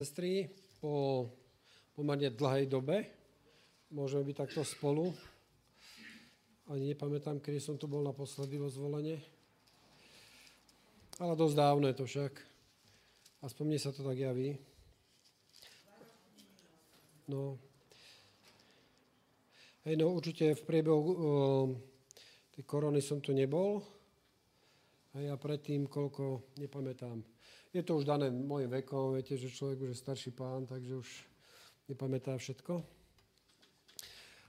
sestry, po pomerne dlhej dobe. Môžeme byť takto spolu. Ani nepamätám, kedy som tu bol naposledy vo zvolenie. Ale dosť dávno je to však. Aspoň mne sa to tak javí. No. Hej, no určite v priebehu uh, tej korony som tu nebol. A ja predtým, koľko, nepamätám, je to už dané môjim vekom, viete, že človek už je starší pán, takže už nepamätá všetko.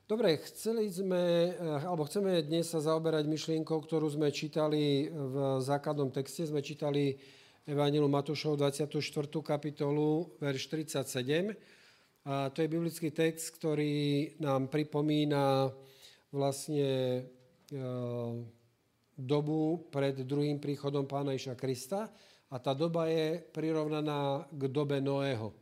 Dobre, chceli sme, eh, alebo chceme dnes sa zaoberať myšlienkou, ktorú sme čítali v základnom texte. Sme čítali Evangelium Matúšov 24. kapitolu, verš 37. A to je biblický text, ktorý nám pripomína vlastne e, dobu pred druhým príchodom Pána Iša Krista a tá doba je prirovnaná k dobe Noého.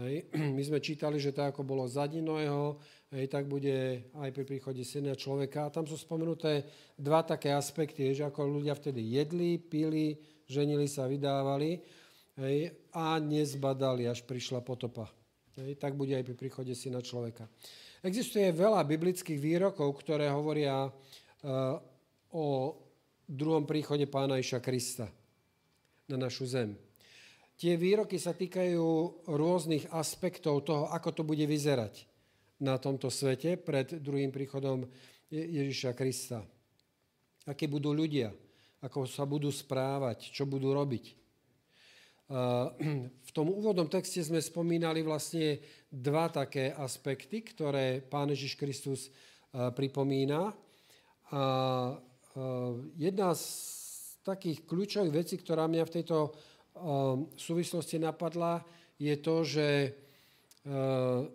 Hej. My sme čítali, že tak, ako bolo za dní Noého, hej, tak bude aj pri príchode syna človeka. A tam sú spomenuté dva také aspekty, že ako ľudia vtedy jedli, pili, ženili sa, vydávali hej, a nezbadali, až prišla potopa. Hej, tak bude aj pri príchode syna človeka. Existuje veľa biblických výrokov, ktoré hovoria uh, o druhom príchode pána Iša Krista na našu zem. Tie výroky sa týkajú rôznych aspektov toho, ako to bude vyzerať na tomto svete pred druhým príchodom Ježiša Krista. Aké budú ľudia, ako sa budú správať, čo budú robiť. V tom úvodnom texte sme spomínali vlastne dva také aspekty, ktoré Pán Ježiš Kristus pripomína. Jedna z takých kľúčových vecí, ktorá mňa v tejto um, súvislosti napadla, je to, že uh,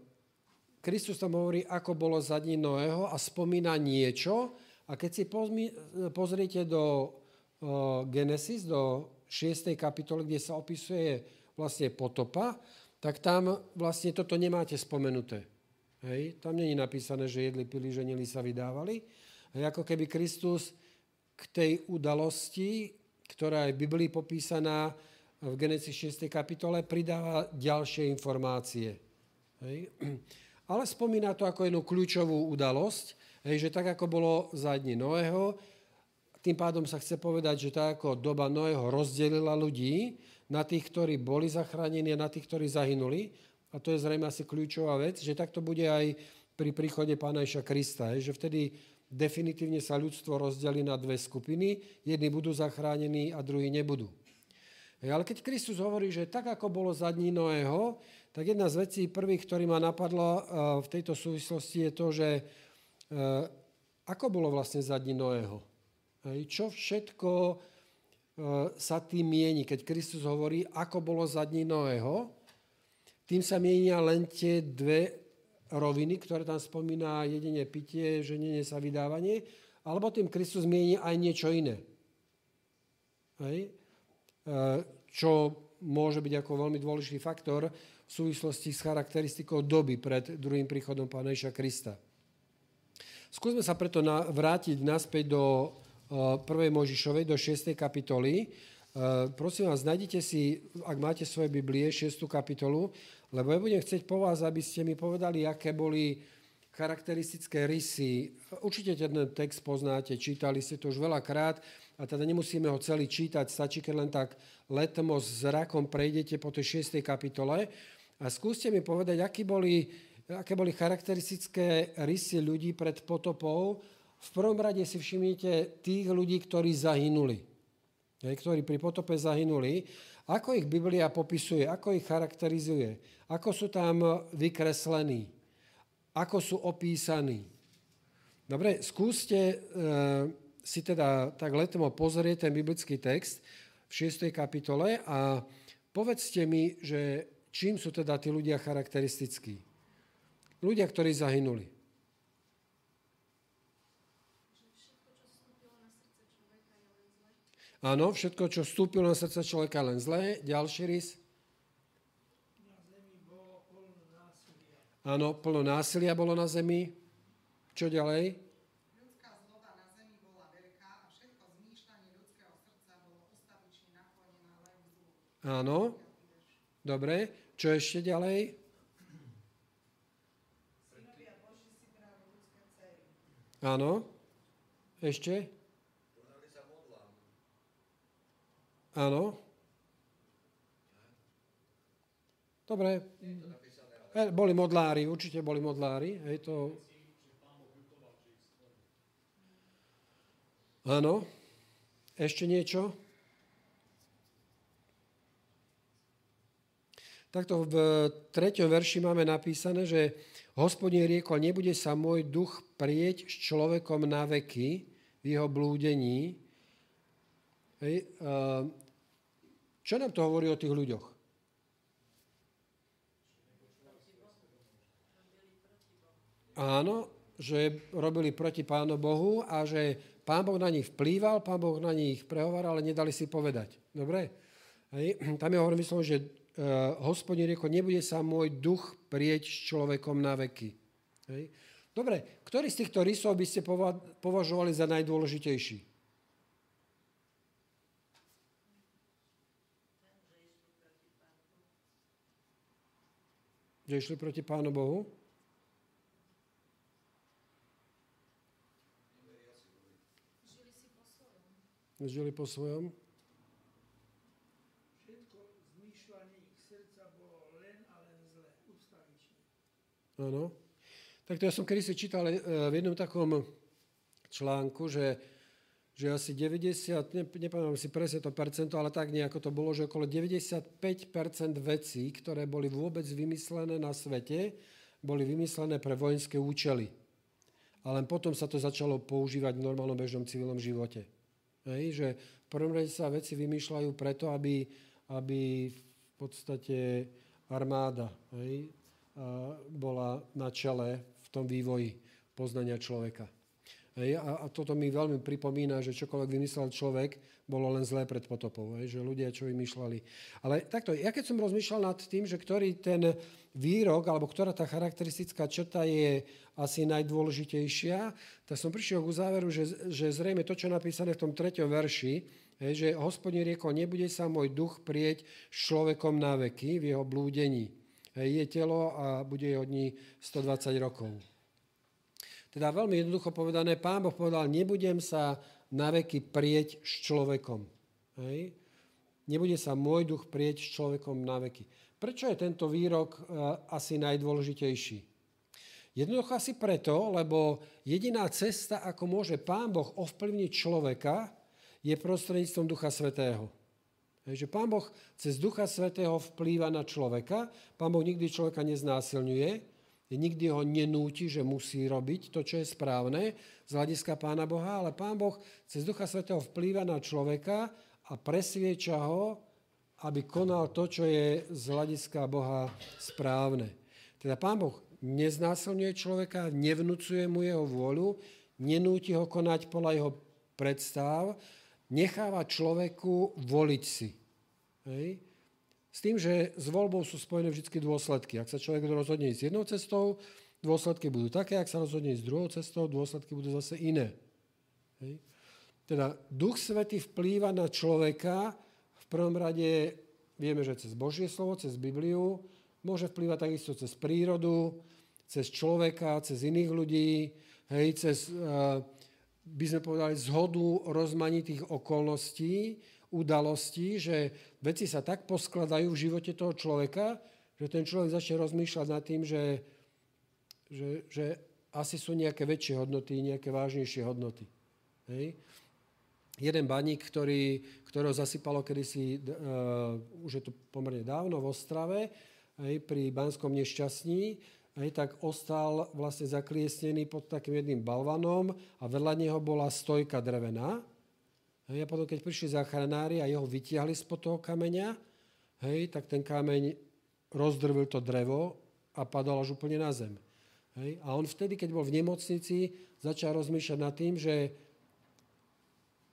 Kristus tam hovorí, ako bolo za dní Noého a spomína niečo. A keď si pozriete do uh, Genesis, do 6. kapitoly, kde sa opisuje vlastne potopa, tak tam vlastne toto nemáte spomenuté. Hej? Tam není napísané, že jedli, pili, ženili sa, vydávali. A ako keby Kristus k tej udalosti, ktorá je v Biblii popísaná v Genesis 6. kapitole, pridáva ďalšie informácie. Hej. Ale spomína to ako jednu kľúčovú udalosť, hej, že tak, ako bolo za dní Noého, tým pádom sa chce povedať, že tak ako doba Noého rozdelila ľudí na tých, ktorí boli zachránení a na tých, ktorí zahynuli, a to je zrejme asi kľúčová vec, že takto bude aj pri príchode Pána Iša Krista, hej, že vtedy definitívne sa ľudstvo rozdelí na dve skupiny. Jedni budú zachránení a druhí nebudú. Ale keď Kristus hovorí, že tak, ako bolo za dní Noého, tak jedna z vecí prvých, ktorý ma napadlo eh, v tejto súvislosti je to, že eh, ako bolo vlastne za dní Noého. Čo všetko eh, sa tým mieni, keď Kristus hovorí, ako bolo za dní Noého, tým sa mienia len tie dve roviny, ktoré tam spomína jedine pitie, ženenie sa, vydávanie, alebo tým Kristus mieni aj niečo iné. Hej? E, čo môže byť ako veľmi dôležitý faktor v súvislosti s charakteristikou doby pred druhým príchodom Pána Iša Krista. Skúsme sa preto vrátiť naspäť do uh, 1. Možišovej, do 6. kapitoly. Uh, prosím vás, nájdete si, ak máte svoje Biblie, 6. kapitolu lebo ja budem chcieť po vás, aby ste mi povedali, aké boli charakteristické rysy. Určite ten text poznáte, čítali ste to už veľakrát a teda nemusíme ho celý čítať, stačí, keď len tak letmo s zrakom prejdete po tej 6. kapitole a skúste mi povedať, aké boli, aké boli charakteristické rysy ľudí pred potopou. V prvom rade si všimnite tých ľudí, ktorí zahynuli, ktorí pri potope zahynuli ako ich Biblia popisuje, ako ich charakterizuje, ako sú tam vykreslení, ako sú opísaní. Dobre, skúste e, si teda tak letmo pozrieť ten biblický text v 6. kapitole a povedzte mi, že čím sú teda tí ľudia charakteristickí. Ľudia, ktorí zahynuli. Áno, všetko, čo vstúpilo na srdce človeka, len zlé. Ďalší rys. Áno, plno násilia bolo na zemi. Čo ďalej? Ľudská zloba na zemi bola veľká a všetko zmýšľanie ľudského srdca bolo ustavične naklonené len zlu. Áno. Dobre. Čo ešte ďalej? Áno. Ešte? Áno. Dobre. E, boli modlári, určite boli modlári. Hej, to... Áno. Ešte niečo? Takto v treťom verši máme napísané, že hospodin riekol, nebude sa môj duch prieť s človekom na veky v jeho blúdení. Hej, čo nám to hovorí o tých ľuďoch? Áno, že robili proti Pánu Bohu a že Pán Boh na nich vplýval, Pán Boh na nich prehovaral, ale nedali si povedať. Dobre? Hej. Tam je hovorím myslím, že uh, hospodin rieko, nebude sa môj duch prieť s človekom na veky. Hej. Dobre, ktorý z týchto rysov by ste považovali za najdôležitejší? Že išli proti Pánu Bohu? Žili po svojom? Všetko zmýšľanie ich srdca bolo len a len zlé, ustavičné. Áno. Tak to ja som kedy si čítal eh, v jednom takom článku, že, že asi 90, ne, nepamätám si presne to percento, ale tak nejako to bolo, že okolo 95% vecí, ktoré boli vôbec vymyslené na svete, boli vymyslené pre vojenské účely. A len potom sa to začalo používať v normálnom bežnom civilnom živote. Hej, že v prvom rade sa veci vymýšľajú preto, aby, aby v podstate armáda hej, bola na čele v tom vývoji poznania človeka. Hej, a, a toto mi veľmi pripomína, že čokoľvek vymyslel človek, bolo len zlé pred potopou, hej, že ľudia čo vymýšľali. Ale takto, ja keď som rozmýšľal nad tým, že ktorý ten výrok, alebo ktorá tá charakteristická črta je asi najdôležitejšia, tak som prišiel k záveru, že, že zrejme to, čo je napísané v tom treťom verši, hej, že hospodin riekol, nebude sa môj duch prieť s človekom na veky v jeho blúdení. Hej, je telo a bude od ní 120 rokov. Teda veľmi jednoducho povedané, pán Boh povedal, nebudem sa na veky prieť s človekom. Hej? Nebude sa môj duch prieť s človekom na veky. Prečo je tento výrok uh, asi najdôležitejší? Jednoducho asi preto, lebo jediná cesta, ako môže Pán Boh ovplyvniť človeka, je prostredníctvom Ducha Svetého. Hej, že Pán Boh cez Ducha Svetého vplýva na človeka. Pán Boh nikdy človeka neznásilňuje, nikdy ho nenúti, že musí robiť to, čo je správne z hľadiska Pána Boha, ale Pán Boh cez Ducha Svetého vplýva na človeka a presvieča ho, aby konal to, čo je z hľadiska Boha správne. Teda Pán Boh neznásilňuje človeka, nevnúcuje mu jeho vôľu, nenúti ho konať podľa jeho predstav, necháva človeku voliť si. Hej? S tým, že s voľbou sú spojené vždy dôsledky. Ak sa človek rozhodne ísť jednou cestou, dôsledky budú také, ak sa rozhodne ísť druhou cestou, dôsledky budú zase iné. Hej. Teda Duch Svety vplýva na človeka v prvom rade, vieme, že cez Božie slovo, cez Bibliu, môže vplývať takisto cez prírodu, cez človeka, cez iných ľudí, hej, cez, by sme povedali, zhodu rozmanitých okolností, udalostí, že veci sa tak poskladajú v živote toho človeka, že ten človek začne rozmýšľať nad tým, že, že, že asi sú nejaké väčšie hodnoty, nejaké vážnejšie hodnoty. Hej. Jeden baník, ktorý, ktorého zasypalo kedysi, uh, už je to pomerne dávno, v Ostrave, hej, pri Banskom nešťastní, hej, tak ostal vlastne zakliesnený pod takým jedným balvanom a vedľa neho bola stojka drevená, Hej, a potom, keď prišli záchranári a jeho vytiahli spod toho kameňa, hej, tak ten kameň rozdrvil to drevo a padol až úplne na zem. Hej, a on vtedy, keď bol v nemocnici, začal rozmýšľať nad tým, že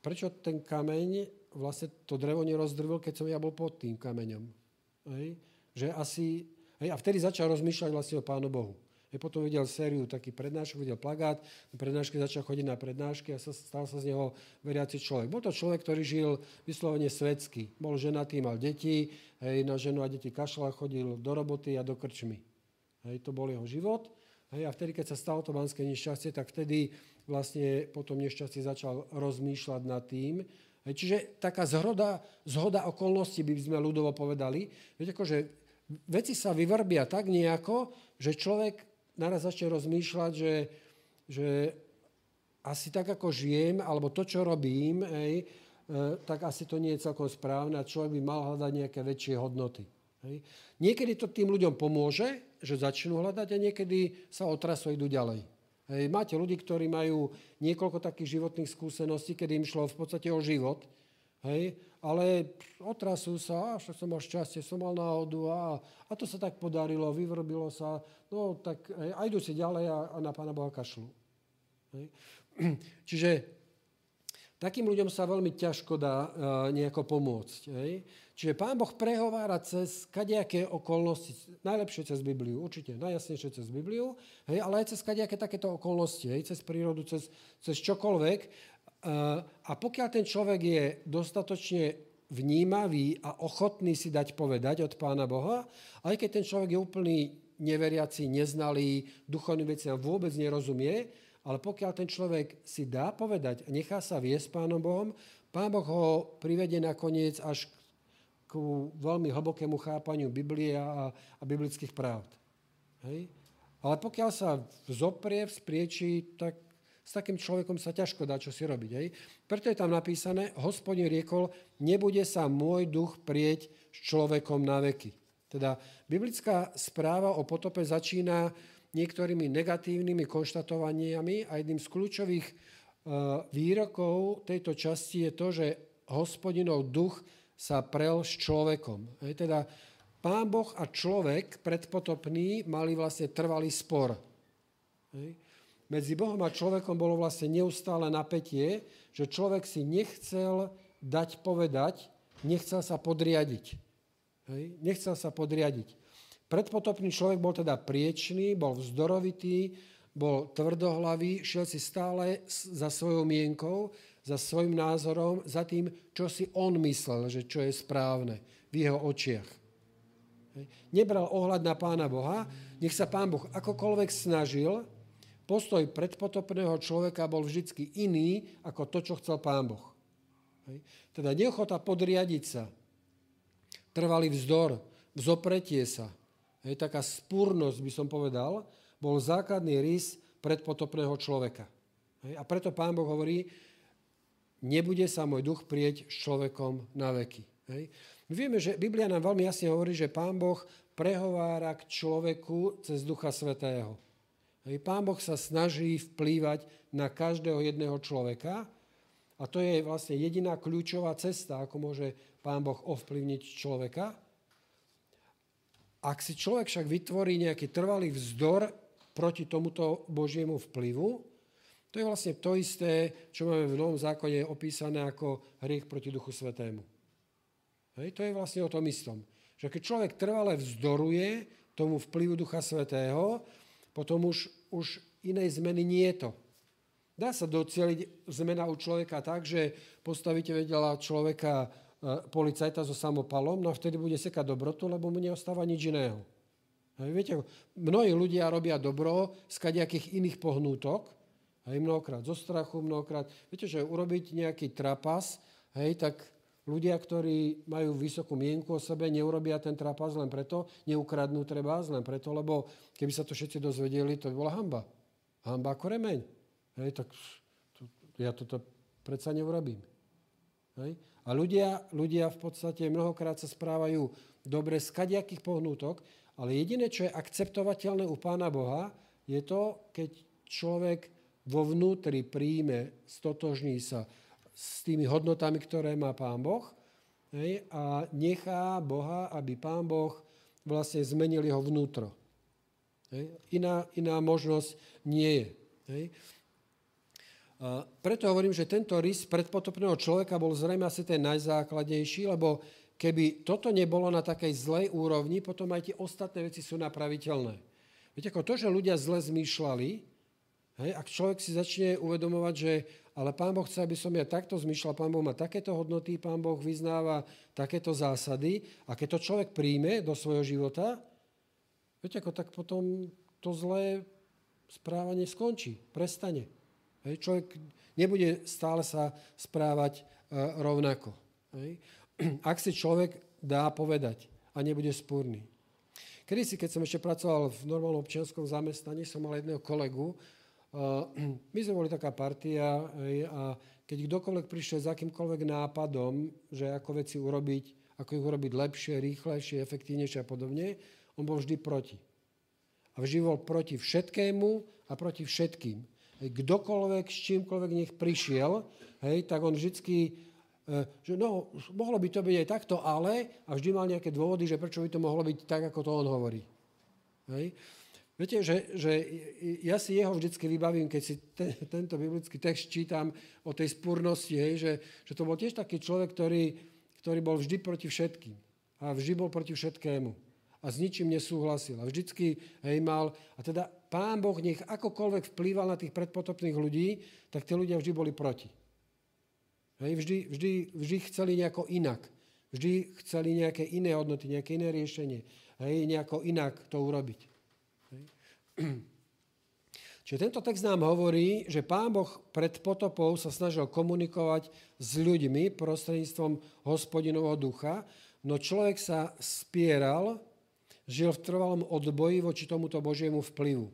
prečo ten kameň, vlastne to drevo nerozdrvil, keď som ja bol pod tým kameňom. Hej, že asi, hej, a vtedy začal rozmýšľať vlastne o Pánu Bohu. Hej, potom videl sériu taký prednášok, videl plagát, prednášky začal chodiť na prednášky a stal sa z neho veriaci človek. Bol to človek, ktorý žil vyslovene svetsky. Bol ženatý, mal deti, hej, na ženu a deti kašľa, chodil do roboty a do krčmy. Hej, to bol jeho život. Hej, a vtedy, keď sa stalo to banské nešťastie, tak vtedy vlastne po tom nešťastí začal rozmýšľať nad tým. Čiže taká zhoda, zhoda okolností by sme ľudovo povedali. Viete, akože veci sa vyvrbia tak nejako, že človek naraz začne rozmýšľať, že, že asi tak, ako žijem, alebo to, čo robím, hej, e, tak asi to nie je celkom správne a človek by mal hľadať nejaké väčšie hodnoty. Hej. Niekedy to tým ľuďom pomôže, že začnú hľadať a niekedy sa otrasú idú ďalej. Hej. Máte ľudí, ktorí majú niekoľko takých životných skúseností, kedy im šlo v podstate o život, hej, ale otrasú sa, a som mal šťastie, som mal náhodu a, a to sa tak podarilo, vyvrbilo sa, no tak a idú si ďalej a, a na Pána Boha kašľú. Čiže takým ľuďom sa veľmi ťažko dá uh, nejako pomôcť. Hej. Čiže Pán Boh prehovára cez kadejaké okolnosti, najlepšie cez Bibliu, určite, najjasnejšie cez Bibliu, hej, ale aj cez kadejaké takéto okolnosti, hej, cez prírodu, cez, cez čokoľvek. A pokiaľ ten človek je dostatočne vnímavý a ochotný si dať povedať od Pána Boha, aj keď ten človek je úplný neveriaci, neznalý, duchovným veciam vôbec nerozumie, ale pokiaľ ten človek si dá povedať a nechá sa viesť Pánom Bohom, Pán Boh ho privede nakoniec až k veľmi hlbokému chápaniu Biblie a, a biblických. Hej? Ale pokiaľ sa vzoprie, vzpriečí, tak s takým človekom sa ťažko dá čo si robiť. Hej? Preto je tam napísané, hospodin riekol, nebude sa môj duch prieť s človekom na veky. Teda biblická správa o potope začína niektorými negatívnymi konštatovaniami a jedným z kľúčových e, výrokov tejto časti je to, že hospodinov duch sa prel s človekom. Hej, teda pán Boh a človek predpotopný mali vlastne trvalý spor. Hej medzi Bohom a človekom bolo vlastne neustále napätie, že človek si nechcel dať povedať, nechcel sa podriadiť. Hej? Nechcel sa podriadiť. Predpotopný človek bol teda priečný, bol vzdorovitý, bol tvrdohlavý, šiel si stále za svojou mienkou, za svojim názorom, za tým, čo si on myslel, že čo je správne v jeho očiach. Hej? Nebral ohľad na Pána Boha, nech sa Pán Boh akokoľvek snažil, postoj predpotopného človeka bol vždy iný ako to, čo chcel pán Boh. Hej. Teda neochota podriadiť sa, trvalý vzdor, vzopretie sa, hej, taká spúrnosť, by som povedal, bol základný rys predpotopného človeka. Hej. A preto pán Boh hovorí, nebude sa môj duch prieť s človekom na veky. Hej. My vieme, že Biblia nám veľmi jasne hovorí, že pán Boh prehovára k človeku cez Ducha Svetého. Hej, Pán Boh sa snaží vplývať na každého jedného človeka a to je vlastne jediná kľúčová cesta, ako môže Pán Boh ovplyvniť človeka. Ak si človek však vytvorí nejaký trvalý vzdor proti tomuto Božiemu vplyvu, to je vlastne to isté, čo máme v Novom zákone opísané ako hriech proti Duchu Svetému. Hej, to je vlastne o tom istom. Že keď človek trvale vzdoruje tomu vplyvu Ducha Svetého, potom už, už inej zmeny nie je to. Dá sa docieliť zmena u človeka tak, že postavíte vedela človeka e, policajta so samopalom, no a vtedy bude sekať dobrotu, lebo mu neostáva nič iného. Hej, viete, mnohí ľudia robia dobro z kadejakých iných pohnútok, hej, mnohokrát zo strachu, mnohokrát. Viete, že urobiť nejaký trapas, hej, tak Ľudia, ktorí majú vysokú mienku o sebe, neurobia ten trapas len preto, neukradnú treba len preto, lebo keby sa to všetci dozvedeli, to by bola hamba. Hamba ako remeň. Hej, tak to, ja toto predsa neurobím. Hej? A ľudia, ľudia v podstate mnohokrát sa správajú dobre z kadiakých pohnútok, ale jediné, čo je akceptovateľné u Pána Boha, je to, keď človek vo vnútri príjme, stotožní sa s tými hodnotami, ktoré má Pán Boh hej, a nechá Boha, aby Pán Boh vlastne zmenil jeho vnútro. Hej. Iná, iná možnosť nie je. Hej. A preto hovorím, že tento rys predpotopného človeka bol zrejme asi ten najzákladnejší, lebo keby toto nebolo na takej zlej úrovni, potom aj tie ostatné veci sú napraviteľné. Viete, ako to, že ľudia zle zmýšľali, hej, ak človek si začne uvedomovať, že ale Pán Boh chce, aby som ja takto zmyšľal, Pán Boh má takéto hodnoty, Pán Boh vyznáva takéto zásady a keď to človek príjme do svojho života, viete, ako tak potom to zlé správanie skončí, prestane. Hej, človek nebude stále sa správať e, rovnako. Hej. Ak si človek dá povedať a nebude spúrny. Kedy si, keď som ešte pracoval v normálnom občianskom zamestnaní, som mal jedného kolegu, my sme boli taká partia a keď kdokoľvek prišiel s akýmkoľvek nápadom, že ako veci urobiť, ako ich urobiť lepšie, rýchlejšie, efektívnejšie a podobne, on bol vždy proti. A vždy bol proti všetkému a proti všetkým. Kdokoľvek, s čímkoľvek nech prišiel, hej, tak on vždycky, e, že no, mohlo by to byť aj takto, ale, a vždy mal nejaké dôvody, že prečo by to mohlo byť tak, ako to on hovorí. Hej. Viete, že, že ja si jeho vždycky vybavím, keď si ten, tento biblický text čítam o tej spúrnosti, hej, že, že to bol tiež taký človek, ktorý, ktorý bol vždy proti všetkým. A vždy bol proti všetkému. A s ničím nesúhlasil. A vždycky hej, mal... A teda pán Boh nech akokoľvek vplýval na tých predpotopných ľudí, tak tí ľudia vždy boli proti. Hej, vždy, vždy, vždy chceli nejako inak. Vždy chceli nejaké iné hodnoty, nejaké iné riešenie. Hej, nejako inak to urobiť. Čiže tento text nám hovorí, že Pán Boh pred potopou sa snažil komunikovať s ľuďmi prostredníctvom hospodinovho ducha, no človek sa spieral, žil v trvalom odboji voči tomuto Božiemu vplyvu.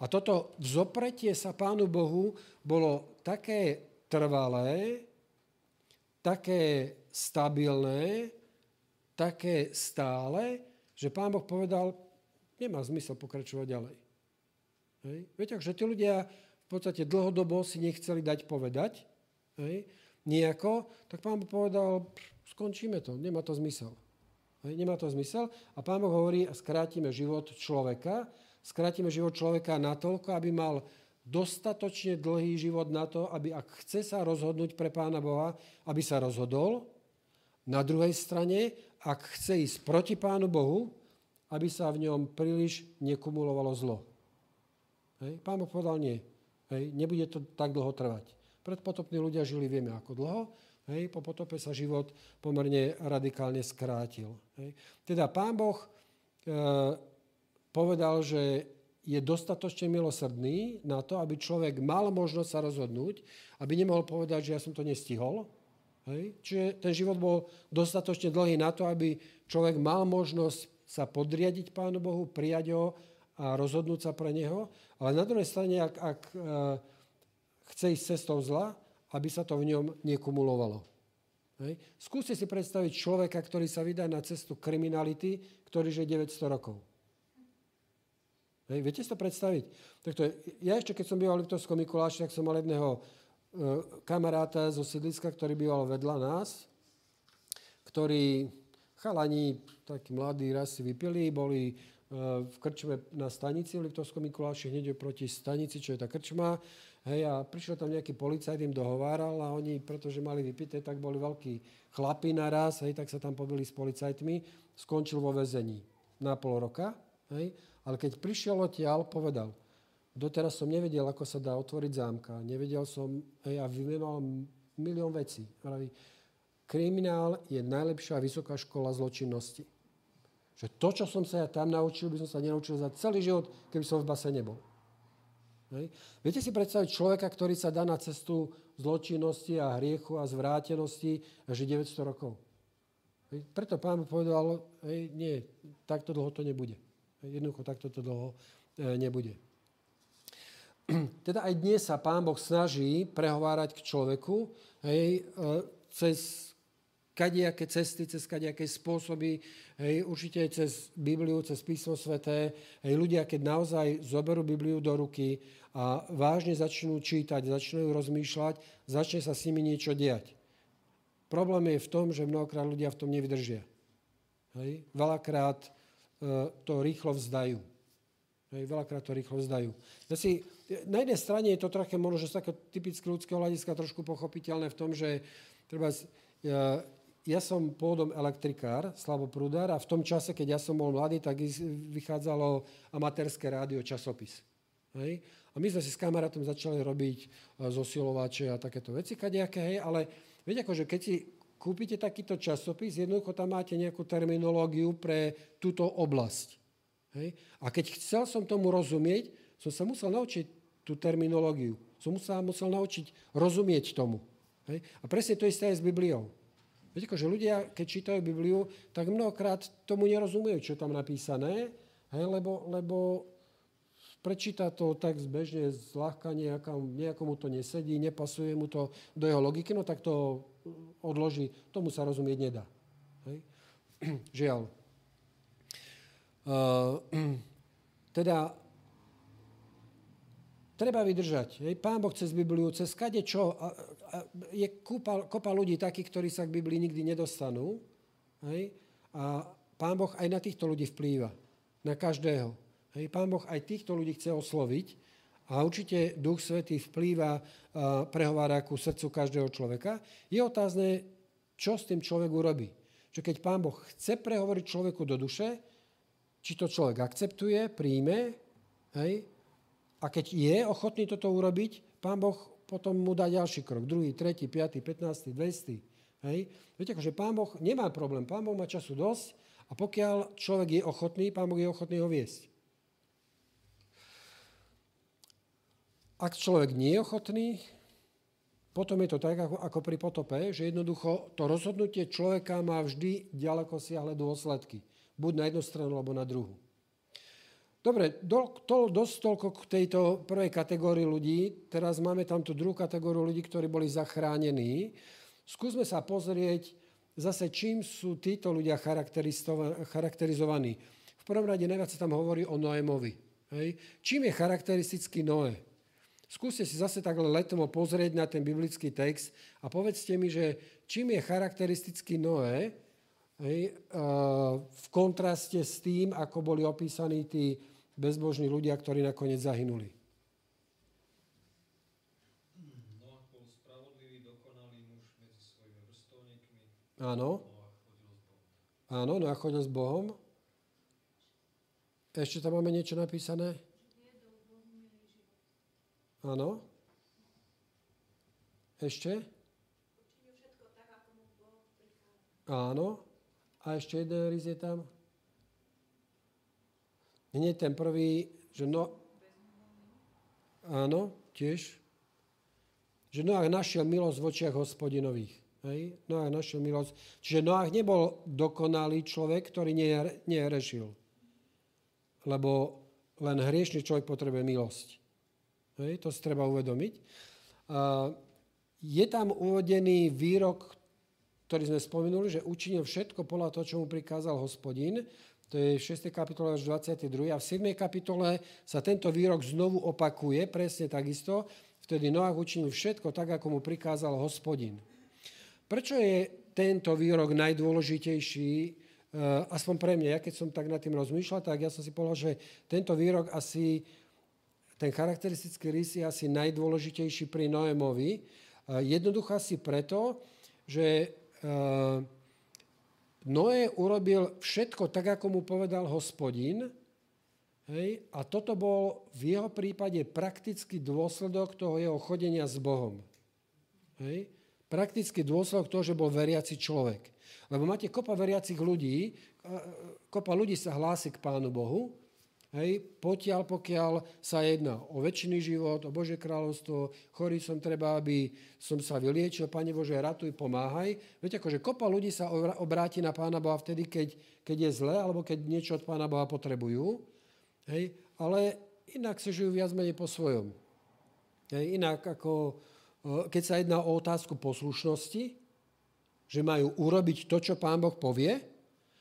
A toto vzopretie sa Pánu Bohu bolo také trvalé, také stabilné, také stále, že Pán Boh povedal, nemá zmysel pokračovať ďalej. Hej. Viete, že tí ľudia v podstate dlhodobo si nechceli dať povedať, hej, nejako, tak pán Boh povedal, skončíme to, nemá to zmysel. Hej, nemá to zmysel. A pán Boh hovorí, skrátime život človeka, skrátime život človeka natoľko, aby mal dostatočne dlhý život na to, aby ak chce sa rozhodnúť pre pána Boha, aby sa rozhodol. Na druhej strane, ak chce ísť proti pánu Bohu, aby sa v ňom príliš nekumulovalo zlo. Hej. Pán Boh povedal nie. Hej. Nebude to tak dlho trvať. Predpotopní ľudia žili vieme ako dlho. Hej. Po potope sa život pomerne radikálne skrátil. Hej. Teda pán Boh e, povedal, že je dostatočne milosrdný na to, aby človek mal možnosť sa rozhodnúť, aby nemohol povedať, že ja som to nestihol. Hej. Čiže ten život bol dostatočne dlhý na to, aby človek mal možnosť sa podriadiť Pánu Bohu, prijať ho a rozhodnúť sa pre Neho. Ale na druhej strane, ak, ak e, chce ísť cestou zla, aby sa to v ňom nekumulovalo. Hej. Skúste si predstaviť človeka, ktorý sa vydá na cestu kriminality, ktorý žije 900 rokov. Hej, viete si to predstaviť? Takto, ja ešte, keď som býval v Liptovskom Mikuláši, tak som mal jedného e, kamaráta zo sídliska, ktorý býval vedľa nás, ktorý Chalani, takí mladí, raz si vypili, boli e, v krčme na stanici v Liptovskom Mikuláši, hneď proti stanici, čo je tá krčma. Hej, a prišiel tam nejaký policajt, im dohováral a oni, pretože mali vypité, tak boli veľkí chlapi naraz, hej, tak sa tam pobili s policajtmi. Skončil vo väzení na pol roka. Hej, ale keď prišiel odtiaľ, povedal, doteraz som nevedel, ako sa dá otvoriť zámka. Nevedel som, hej, a vymenoval milión vecí. Praví, kriminál je najlepšia vysoká škola zločinnosti. Že to, čo som sa ja tam naučil, by som sa nenaučil za celý život, keby som v base nebol. Hej. Viete si predstaviť človeka, ktorý sa dá na cestu zločinnosti a hriechu a zvrátenosti až 900 rokov. Hej. Preto pán povedal, hej, nie, takto dlho to nebude. Hej. Jednoducho takto to dlho e, nebude. Teda aj dnes sa pán Boh snaží prehovárať k človeku hej, e, cez kadejaké cesty, cez kadejaké spôsoby, hej, určite aj cez Bibliu, cez písmo sveté. Hej, ľudia, keď naozaj zoberú Bibliu do ruky a vážne začnú čítať, začnú rozmýšľať, začne sa s nimi niečo diať. Problém je v tom, že mnohokrát ľudia v tom nevydržia. Hej. Veľakrát e, to rýchlo vzdajú. Hej, veľakrát to rýchlo vzdajú. Ja si, na jednej strane je to trochu možno, že z takého typického ľudského hľadiska trošku pochopiteľné v tom, že treba, ja som pôvodom elektrikár, Slavo Prudár, a v tom čase, keď ja som bol mladý, tak vychádzalo amatérske rádio časopis. Hej? A my sme si s kamarátom začali robiť e, zosilovače a takéto veci, kadejaké, hej, ale viete, akože keď si kúpite takýto časopis, jednoducho tam máte nejakú terminológiu pre túto oblasť. Hej? A keď chcel som tomu rozumieť, som sa musel naučiť tú terminológiu. Som sa musel naučiť rozumieť tomu. Hej? A presne to isté aj s Bibliou. Viete, že ľudia, keď čítajú Bibliu, tak mnohokrát tomu nerozumejú, čo je tam napísané, hej, lebo, lebo prečíta to tak zbežne, zľahka nejakom, nejakomu to nesedí, nepasuje mu to do jeho logiky, no tak to odloží, tomu sa rozumieť nedá. Hej? Žiaľ. Uh, teda treba vydržať. Hej? Pán Boh cez Bibliu, cez kade čo, a, a je kúpa, kopa ľudí takých, ktorí sa k Biblii nikdy nedostanú. Hej? A Pán Boh aj na týchto ľudí vplýva. Na každého. Hej? Pán Boh aj týchto ľudí chce osloviť a určite Duch Svetý vplýva, a prehovára ku srdcu každého človeka. Je otázne, čo s tým človek urobí. Čo keď Pán Boh chce prehovoriť človeku do duše, či to človek akceptuje, príjme, hej? A keď je ochotný toto urobiť, Pán Boh potom mu dá ďalší krok, druhý, tretí, piatý, 15, 200. Hej? Viete, akože pán Boh nemá problém, pán Boh má času dosť a pokiaľ človek je ochotný, pán Boh je ochotný ho viesť. Ak človek nie je ochotný, potom je to tak, ako, ako pri potope, že jednoducho to rozhodnutie človeka má vždy ďaleko siahle dôsledky. Buď na jednu stranu, alebo na druhú. Dobre, do, to, dosť toľko k tejto prvej kategórii ľudí. Teraz máme tam tú druhú kategóriu ľudí, ktorí boli zachránení. Skúsme sa pozrieť zase, čím sú títo ľudia charakterizovaní. V prvom rade najviac sa tam hovorí o Noémovi. Hej? Čím je charakteristický Noé? Skúste si zase takhle letomo pozrieť na ten biblický text a povedzte mi, že čím je charakteristický Noé hej, v kontraste s tým, ako boli opísaní tí bezbožní ľudia, ktorí nakoniec zahynuli. Áno. Áno, Noach chodil s Bohom. Ešte tam máme niečo napísané? Áno. Ešte? Áno. A ešte jeden rys je tam? Nie ten prvý, že no... Áno, tiež. Že Noach našiel milosť v očiach hospodinových. Hej? Noach našiel milosť. Čiže Noach nebol dokonalý človek, ktorý nehrešil. Lebo len hriešný človek potrebuje milosť. Hej? To si treba uvedomiť. Je tam uvedený výrok, ktorý sme spomenuli, že učinil všetko podľa toho, čo mu prikázal hospodin. To je v 6. kapitole až 22. A v 7. kapitole sa tento výrok znovu opakuje, presne takisto. Vtedy Noach učinil všetko tak, ako mu prikázal hospodin. Prečo je tento výrok najdôležitejší, eh, aspoň pre mňa, ja keď som tak nad tým rozmýšľal, tak ja som si povedal, že tento výrok asi, ten charakteristický rys je asi najdôležitejší pri Noémovi. Eh, jednoducho asi preto, že Noé urobil všetko tak, ako mu povedal hospodin, hej, a toto bol v jeho prípade praktický dôsledok toho jeho chodenia s Bohom. Hej. Praktický dôsledok toho, že bol veriaci človek. Lebo máte kopa veriacich ľudí, kopa ľudí sa hlási k Pánu Bohu, Hej, potiaľ, pokiaľ sa jedná o väčší život, o Bože kráľovstvo, chorý som treba, aby som sa vyliečil, Pane Bože, ratuj, pomáhaj. Viete, akože kopa ľudí sa obráti na Pána Boha vtedy, keď, keď je zle, alebo keď niečo od Pána Boha potrebujú. Hej, ale inak sa žijú viac menej po svojom. Hej, inak ako, keď sa jedná o otázku poslušnosti, že majú urobiť to, čo Pán Boh povie,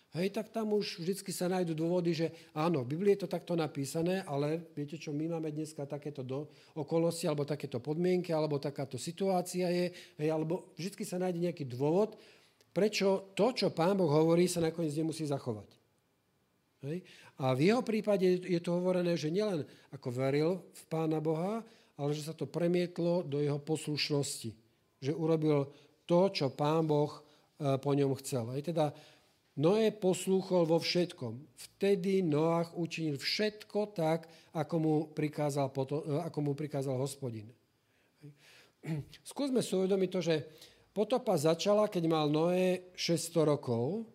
Hej, tak tam už vždy sa nájdú dôvody, že áno, v Biblii je to takto napísané, ale viete čo, my máme dneska takéto do, okolnosti, alebo takéto podmienky, alebo takáto situácia je, hej, alebo vždy sa nájde nejaký dôvod, prečo to, čo Pán Boh hovorí, sa nakoniec nemusí zachovať. Hej? A v jeho prípade je to hovorené, že nielen ako veril v Pána Boha, ale že sa to premietlo do jeho poslušnosti. Že urobil to, čo Pán Boh po ňom chcel. Hej, teda Noé poslúchol vo všetkom. Vtedy Noach učinil všetko tak, ako mu prikázal, ako mu prikázal hospodin. Skúsme si uvedomiť to, že potopa začala, keď mal Noé 600 rokov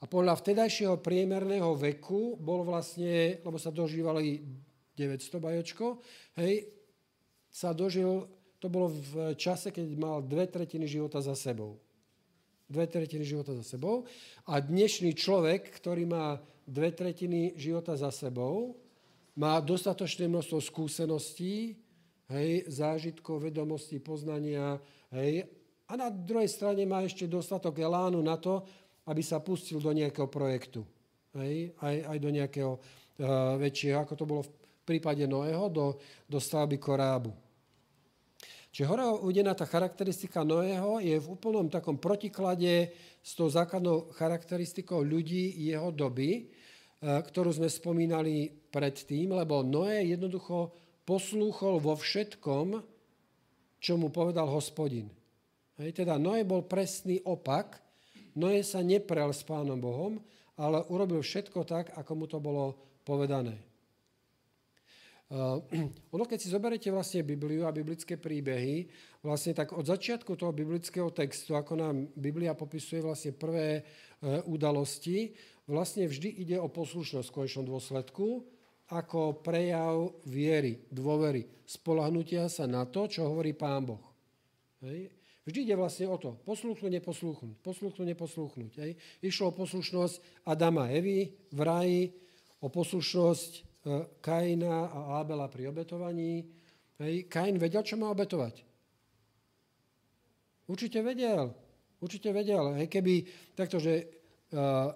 a podľa vtedajšieho priemerného veku bol vlastne, lebo sa dožívali 900 bajočko, hej, sa dožil, to bolo v čase, keď mal dve tretiny života za sebou. Dve tretiny života za sebou. A dnešný človek, ktorý má dve tretiny života za sebou, má dostatočné množstvo skúseností, hej, zážitkov, vedomostí, poznania, hej, a na druhej strane má ešte dostatok elánu na to, aby sa pustil do nejakého projektu. Hej, aj, aj do nejakého uh, väčšieho, ako to bolo v prípade Noého, do, do stavby korábu. Čiže hore uvedená tá charakteristika Noého je v úplnom takom protiklade s tou základnou charakteristikou ľudí jeho doby, uh, ktorú sme spomínali predtým, lebo Noé jednoducho poslúchol vo všetkom, čo mu povedal hospodin. Hej, teda Noé bol presný opak. Noé sa neprel s Pánom Bohom, ale urobil všetko tak, ako mu to bolo povedané. Uh, ono, keď si zoberiete vlastne Bibliu a biblické príbehy, vlastne tak od začiatku toho biblického textu, ako nám Biblia popisuje vlastne prvé uh, udalosti, vlastne vždy ide o poslušnosť v konečnom dôsledku, ako prejav viery, dôvery, spolahnutia sa na to, čo hovorí Pán Boh. Hej. Vždy ide vlastne o to, poslúchnuť, neposlúchnuť, poslúchnuť, neposlúchnuť. Hej. Išlo o poslušnosť Adama Evy v raji, o poslušnosť Kaina a Abela pri obetovaní. Hej. Kain vedel, čo má obetovať. Určite vedel. Určite vedel. Hej, keby takto, že uh,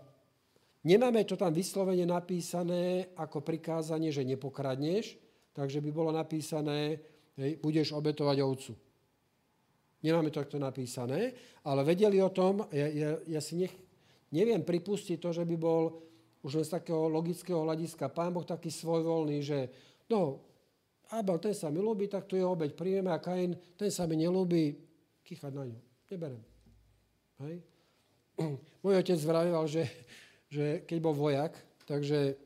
Nemáme to tam vyslovene napísané ako prikázanie, že nepokradneš, takže by bolo napísané, hej, budeš obetovať ovcu. Nemáme to takto napísané, ale vedeli o tom, ja, ja, ja si nech, neviem pripustiť to, že by bol už len z takého logického hľadiska pán Boh taký svojvoľný, že no, Abel, ten sa mi ľúbi, tak tu je obeď príjeme a Kain, ten sa mi nelúbi, kýchať na ňu. Neberem. Hej? Môj otec vravel, že že keď bol vojak, takže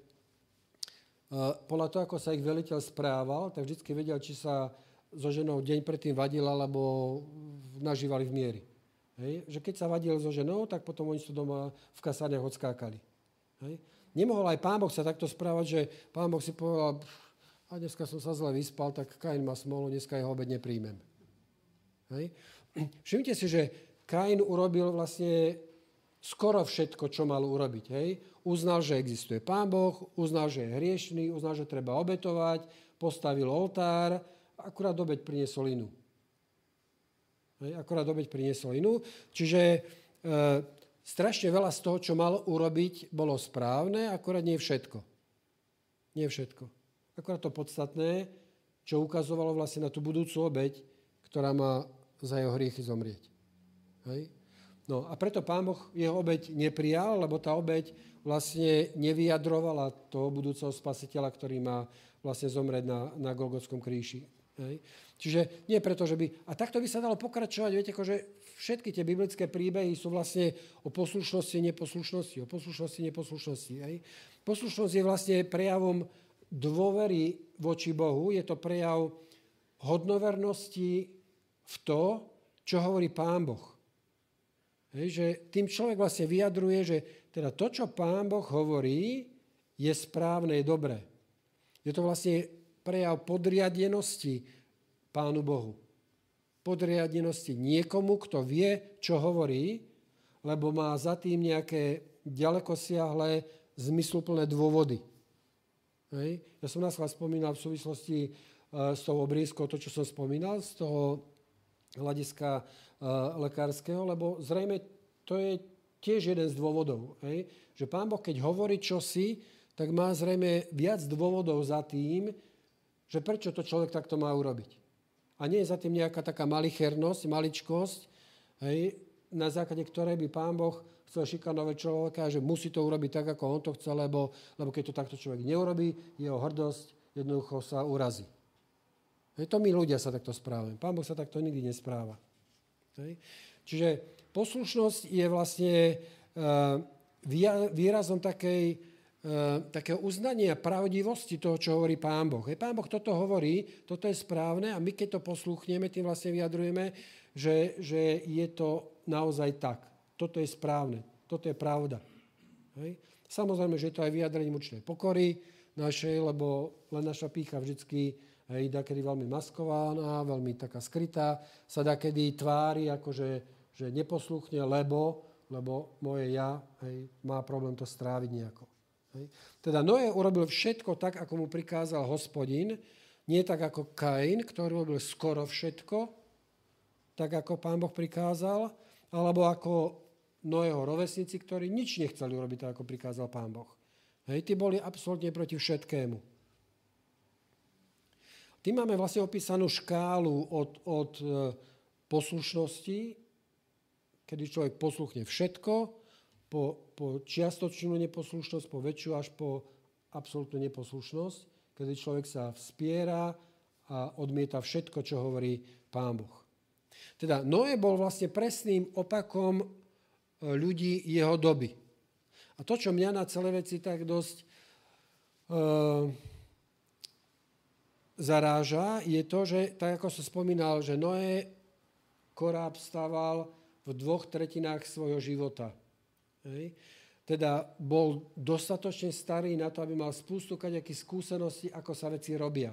podľa toho, ako sa ich veliteľ správal, tak vždy vedel, či sa so ženou deň predtým vadil, alebo nažívali v miery. Hej? Že keď sa vadil so ženou, tak potom oni sú doma v kasárniach odskákali. Hej? Nemohol aj pán Boh sa takto správať, že pán Boh si povedal, a dneska som sa zle vyspal, tak Kain má smolu, dneska jeho obed nepríjmem. Hej? Všimnite si, že Kain urobil vlastne skoro všetko, čo mal urobiť. Hej? Uznal, že existuje Pán Boh, uznal, že je hriešný, uznal, že treba obetovať, postavil oltár, akurát dobeď priniesol inú. Hej? Akurát dobeď priniesol inú. Čiže e, strašne veľa z toho, čo mal urobiť, bolo správne, akurát nie všetko. Nie všetko. Akurát to podstatné, čo ukazovalo vlastne na tú budúcu obeď, ktorá má za jeho hriechy zomrieť. Hej? No a preto pán Boh jeho obeď neprijal, lebo tá obeď vlastne nevyjadrovala toho budúceho spasiteľa, ktorý má vlastne zomrieť na, na Golgotskom kríži. Hej. Čiže nie preto, že by... A takto by sa dalo pokračovať, viete, že všetky tie biblické príbehy sú vlastne o poslušnosti, neposlušnosti, o poslušnosti, neposlušnosti. Hej. Poslušnosť je vlastne prejavom dôvery voči Bohu, je to prejav hodnovernosti v to, čo hovorí Pán Boh. Hej, že tým človek vlastne vyjadruje, že teda to, čo Pán Boh hovorí, je správne, je dobré. Je to vlastne prejav podriadenosti Pánu Bohu. Podriadenosti niekomu, kto vie, čo hovorí, lebo má za tým nejaké ďalekosiahle, zmysluplné dôvody. Hej. Ja som nás spomínal v súvislosti uh, s tou obrýskou, to, čo som spomínal, z toho hľadiska lekárskeho, lebo zrejme to je tiež jeden z dôvodov. Hej? Že pán Boh, keď hovorí čosi, tak má zrejme viac dôvodov za tým, že prečo to človek takto má urobiť. A nie je za tým nejaká taká malichernosť, maličkosť, hej, na základe ktorej by pán Boh chcel šikanovať človeka, že musí to urobiť tak, ako on to chce, lebo, lebo keď to takto človek neurobí, jeho hrdosť jednoducho sa urazí. Hej, to my ľudia sa takto správame. Pán Boh sa takto nikdy nespráva. Hej. Čiže poslušnosť je vlastne výrazom takej, takého uznania pravdivosti toho, čo hovorí Pán Boh. Pán Boh toto hovorí, toto je správne a my keď to posluchneme, tým vlastne vyjadrujeme, že, že je to naozaj tak. Toto je správne, toto je pravda. Hej. Samozrejme, že je to aj vyjadrenie určitej pokory našej, lebo len naša pícha vždycky hej, kedy veľmi maskovaná, veľmi taká skrytá, sa kedy tvári, akože že neposluchne, lebo, lebo moje ja hej, má problém to stráviť nejako. Hej. Teda Noé urobil všetko tak, ako mu prikázal hospodin, nie tak ako Kain, ktorý robil skoro všetko, tak ako pán Boh prikázal, alebo ako Noého rovesníci, ktorí nič nechceli urobiť tak, ako prikázal pán Boh. Hej, tí boli absolútne proti všetkému. Tým máme vlastne opísanú škálu od, od e, poslušnosti, kedy človek posluchne všetko, po, po čiastočnú neposlušnosť, po väčšiu až po absolútnu neposlušnosť, kedy človek sa vspiera a odmieta všetko, čo hovorí Pán Boh. Teda Noé bol vlastne presným opakom ľudí jeho doby. A to, čo mňa na celé veci tak dosť uh, zaráža, je to, že, tak ako som spomínal, že Noé koráb stával v dvoch tretinách svojho života. Hej. Teda bol dostatočne starý na to, aby mal spústu kaďakých skúseností, ako sa veci robia.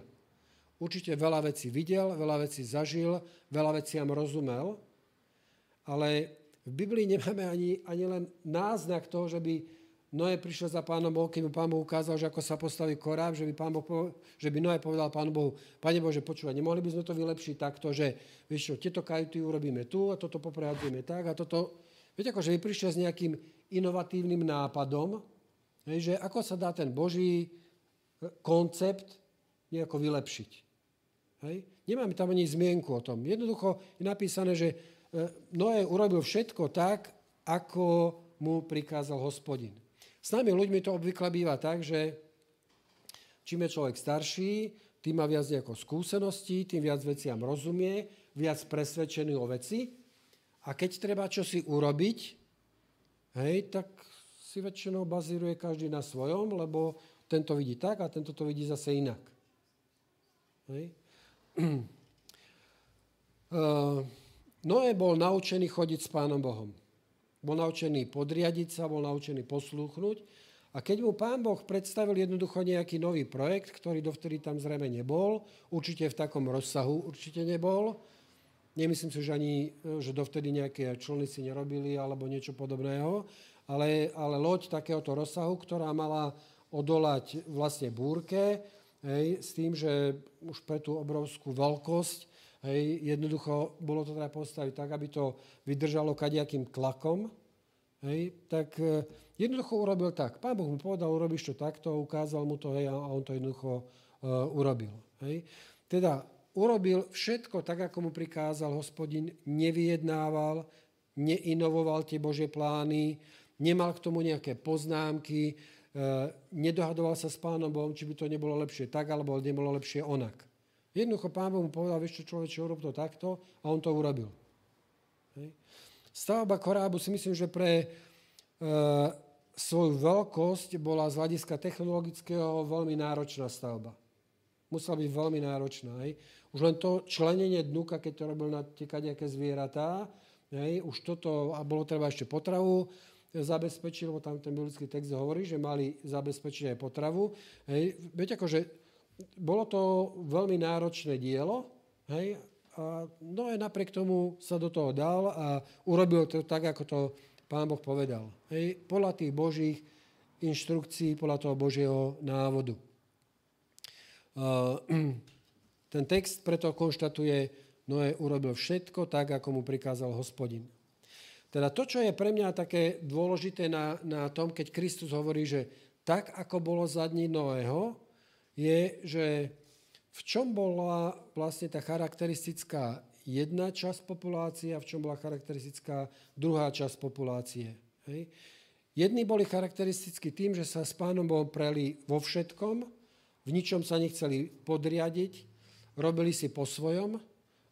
Určite veľa vecí videl, veľa vecí zažil, veľa veciam rozumel, ale v Biblii nemáme ani, ani len náznak toho, že by Noé prišiel za pánom Bohom, keď mu pán Boh ukázal, že ako sa postaví koráb, že by, pán boh, že by Noé povedal pánu Bohu, pane Bože, počúvaj, nemohli by sme to vylepšiť takto, že vieš čo, tieto kajuty urobíme tu a toto poprehadzujeme tak a toto. Viete, ako, že by prišiel s nejakým inovatívnym nápadom, že ako sa dá ten Boží e, koncept nejako vylepšiť. Hej? Nemáme tam ani zmienku o tom. Jednoducho je napísané, že E, Noé urobil všetko tak, ako mu prikázal hospodin. S nami ľuďmi to obvykle býva tak, že čím je človek starší, tým má viac nejako skúseností, tým viac veciam rozumie, viac presvedčený o veci. A keď treba čosi urobiť, hej, tak si väčšinou bazíruje každý na svojom, lebo tento vidí tak a tento to vidí zase inak. Hej. Uh, Noé bol naučený chodiť s Pánom Bohom. Bol naučený podriadiť sa, bol naučený poslúchnuť. A keď mu Pán Boh predstavil jednoducho nejaký nový projekt, ktorý dovtedy tam zrejme nebol, určite v takom rozsahu určite nebol, nemyslím si, že ani, že dovtedy nejaké člny si nerobili alebo niečo podobného, ale, ale loď takéhoto rozsahu, ktorá mala odolať vlastne búrke, hej, s tým, že už pre tú obrovskú veľkosť Hej, jednoducho bolo to teda postaviť tak, aby to vydržalo kadejakým tlakom. Hej, tak e, jednoducho urobil tak. Pán Boh mu povedal, urobíš to takto, ukázal mu to hej, a on to jednoducho uh, urobil. Hej. Teda urobil všetko tak, ako mu prikázal hospodin, nevyjednával, neinovoval tie Božie plány, nemal k tomu nejaké poznámky, uh, nedohadoval sa s pánom Bohom, či by to nebolo lepšie tak, alebo nebolo lepšie onak. Jednoducho pán Boh mu povedal, vieš čo človeče, urob to takto a on to urobil. Hej. Stavba korábu si myslím, že pre e, svoju veľkosť bola z hľadiska technologického veľmi náročná stavba. Musela byť veľmi náročná. Hej. Už len to členenie dnuka, keď to robil na tie nejaké zvieratá, hej, už toto, a bolo treba ešte potravu zabezpečiť, lebo tam ten biblický text hovorí, že mali zabezpečiť aj potravu. Hej. Viete, akože bolo to veľmi náročné dielo, hej, a no aj napriek tomu sa do toho dal a urobil to tak, ako to pán Boh povedal. Hej, podľa tých Božích inštrukcií, podľa toho Božieho návodu. Ten text preto konštatuje, Noé urobil všetko tak, ako mu prikázal hospodin. Teda to, čo je pre mňa také dôležité na, na tom, keď Kristus hovorí, že tak, ako bolo za dní Noého, je, že v čom bola vlastne tá charakteristická jedna časť populácie a v čom bola charakteristická druhá časť populácie. Hej. Jedni boli charakteristickí tým, že sa s pánom Bohom preli vo všetkom, v ničom sa nechceli podriadiť, robili si po svojom,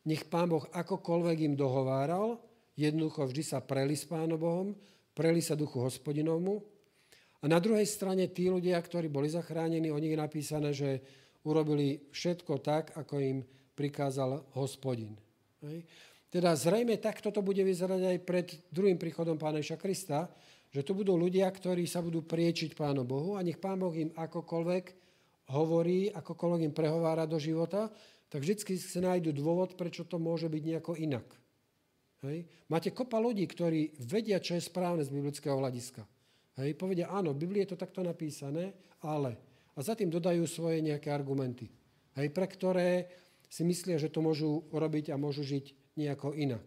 nech pán Boh akokoľvek im dohováral, Jednoducho vždy sa preli s Pánom Bohom, preli sa duchu hospodinovmu. A na druhej strane tí ľudia, ktorí boli zachránení, o nich je napísané, že urobili všetko tak, ako im prikázal hospodin. Hej. Teda zrejme takto to bude vyzerať aj pred druhým príchodom Pána Iša Krista, že tu budú ľudia, ktorí sa budú priečiť Pánu Bohu a nech Pán Boh im akokoľvek hovorí, akokoľvek im prehovára do života, tak vždy sa nájdu dôvod, prečo to môže byť nejako inak. Hej. Máte kopa ľudí, ktorí vedia, čo je správne z biblického hľadiska. Hej. Povedia, áno, v Biblii je to takto napísané, ale. A za tým dodajú svoje nejaké argumenty, hej, pre ktoré si myslia, že to môžu robiť a môžu žiť nejako inak.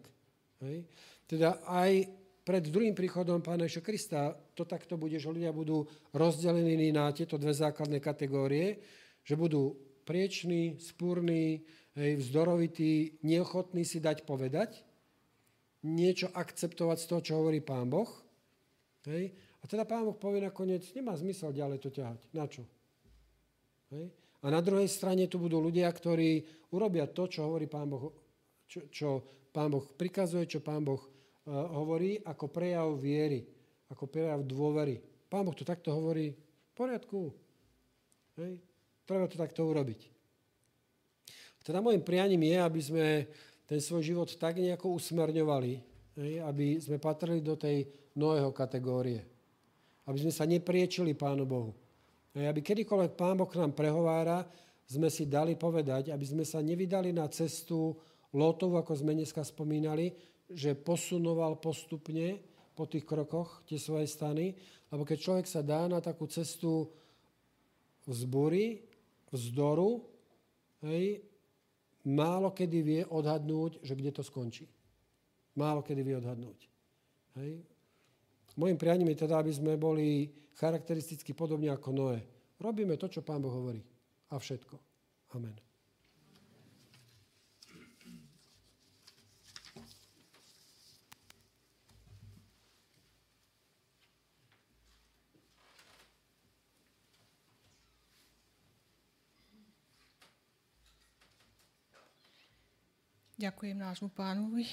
Hej. Teda aj pred druhým príchodom Pána Ježa Krista to takto bude, že ľudia budú rozdelení na tieto dve základné kategórie, že budú prieční, spúrní, hej, vzdorovití, neochotní si dať povedať, niečo akceptovať z toho, čo hovorí Pán Boh. Hej. A teda Pán Boh povie nakoniec, nemá zmysel ďalej to ťahať. Na čo? Hej. A na druhej strane tu budú ľudia, ktorí urobia to, čo hovorí Pán Boh, čo, čo Pán Boh prikazuje, čo Pán Boh hovorí ako prejav viery, ako prejav dôvery. Pán Boh to takto hovorí, v poriadku. Hej. Treba to takto urobiť. Teda môjim prianím je, aby sme ten svoj život tak nejako usmerňovali, hej, aby sme patrili do tej Noého kategórie. Aby sme sa nepriečili Pánu Bohu. Hej, aby kedykoľvek Pán Boh k nám prehovára, sme si dali povedať, aby sme sa nevydali na cestu Lotov, ako sme dneska spomínali, že posunoval postupne po tých krokoch tie svoje stany, lebo keď človek sa dá na takú cestu vzbury, vzdoru, hej, málo kedy vie odhadnúť, že kde to skončí. Málo kedy vie odhadnúť. Hej. Mojím prianím je teda, aby sme boli charakteristicky podobne ako Noé. Robíme to, čo Pán Boh hovorí. A všetko. Amen. Ďakujem nášmu pánovi,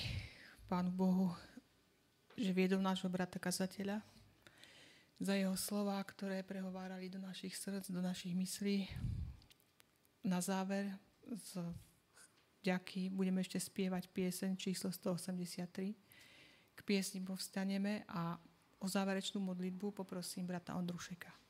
pánu Bohu, že viedol nášho brata kazateľa za jeho slova, ktoré prehovárali do našich srdc, do našich myslí. Na záver z ďaky budeme ešte spievať piesen číslo 183. K piesni povstaneme a o záverečnú modlitbu poprosím brata Ondrušeka.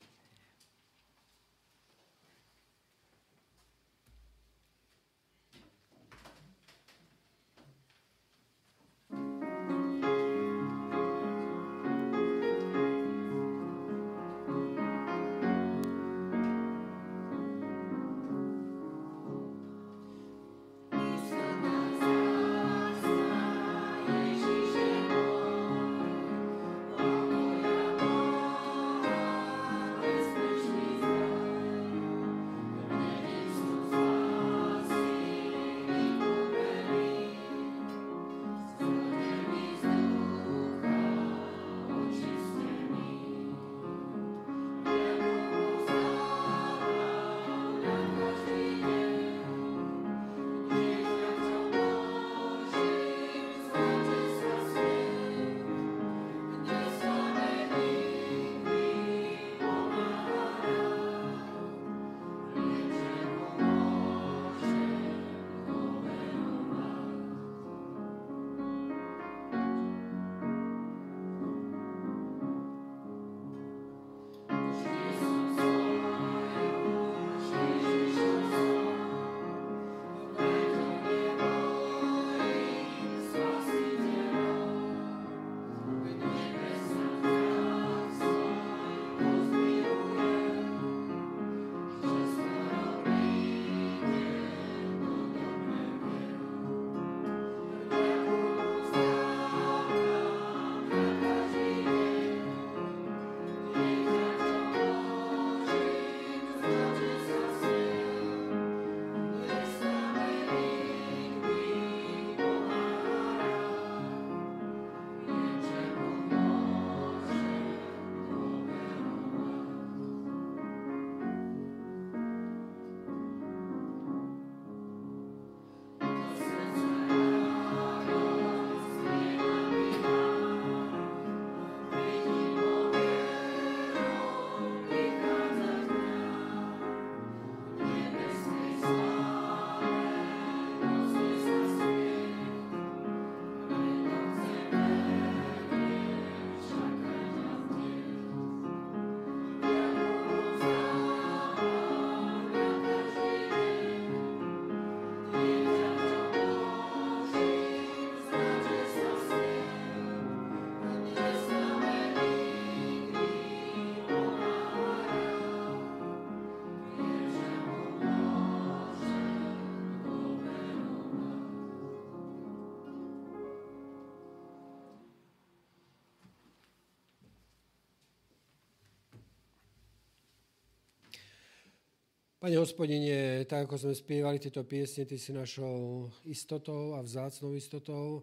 Pane hospodine, tak ako sme spievali tieto piesne, Ty si našou istotou a vzácnou istotou,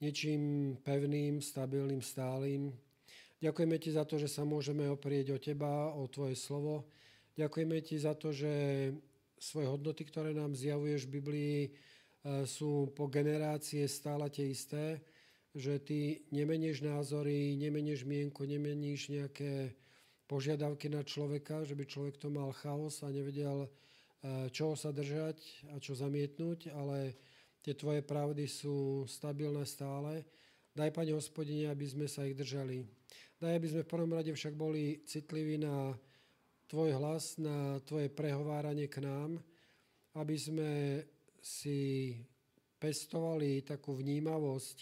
niečím pevným, stabilným, stálym. Ďakujeme Ti za to, že sa môžeme oprieť o Teba, o Tvoje slovo. Ďakujeme Ti za to, že svoje hodnoty, ktoré nám zjavuješ v Biblii, e, sú po generácie stále tie isté, že Ty nemenieš názory, nemenieš mienku, nemeníš nejaké požiadavky na človeka, že by človek to mal chaos a nevedel, e, čoho sa držať a čo zamietnúť, ale tie tvoje pravdy sú stabilné stále. Daj, Pane hospodine, aby sme sa ich držali. Daj, aby sme v prvom rade však boli citliví na Tvoj hlas, na Tvoje prehováranie k nám, aby sme si pestovali takú vnímavosť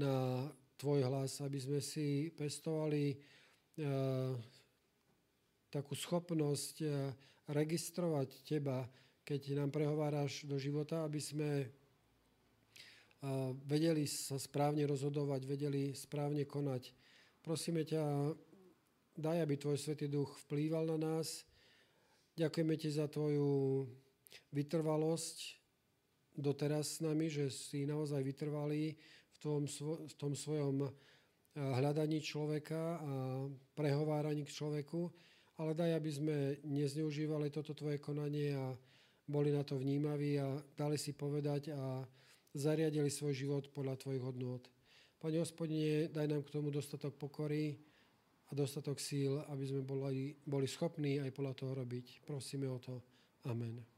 na Tvoj hlas, aby sme si pestovali uh, takú schopnosť uh, registrovať Teba, keď nám prehováraš do života, aby sme vedeli sa správne rozhodovať, vedeli správne konať. Prosíme ťa, daj, aby Tvoj Svetý Duch vplýval na nás. Ďakujeme Ti za Tvoju vytrvalosť doteraz s nami, že si naozaj vytrvalý v tom, v tom svojom hľadaní človeka a prehováraní k človeku, ale daj, aby sme nezneužívali toto Tvoje konanie a boli na to vnímaví a dali si povedať a zariadili svoj život podľa Tvojich hodnôt. Pane hospodine, daj nám k tomu dostatok pokory a dostatok síl, aby sme boli, boli schopní aj podľa toho robiť. Prosíme o to. Amen.